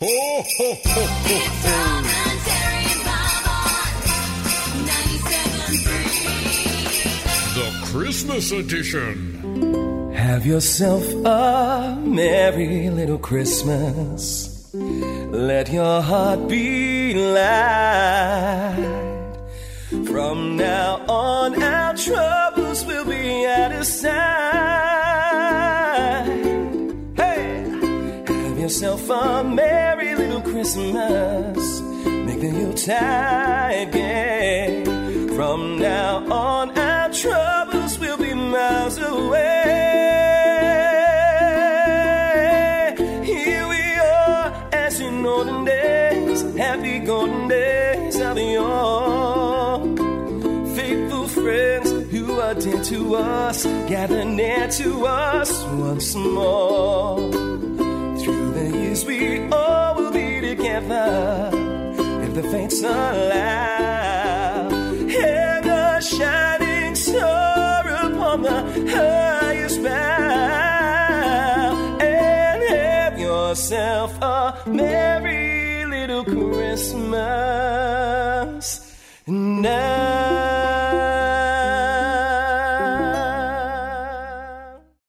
Ho, ho, ho, ho, ho. The Christmas edition. Have yourself a merry little Christmas. Let your heart be light. From now on, our troubles will be out of sight. Yourself a merry little Christmas. Make the Yuletide gay. From now on, our troubles will be miles away. Here we are, as in olden days, happy golden days of yore. Faithful friends who are dear to us, gather near to us once more. Years, we all will be together if the fates allow. And the shining star upon the highest bough. And have yourself a merry little Christmas now.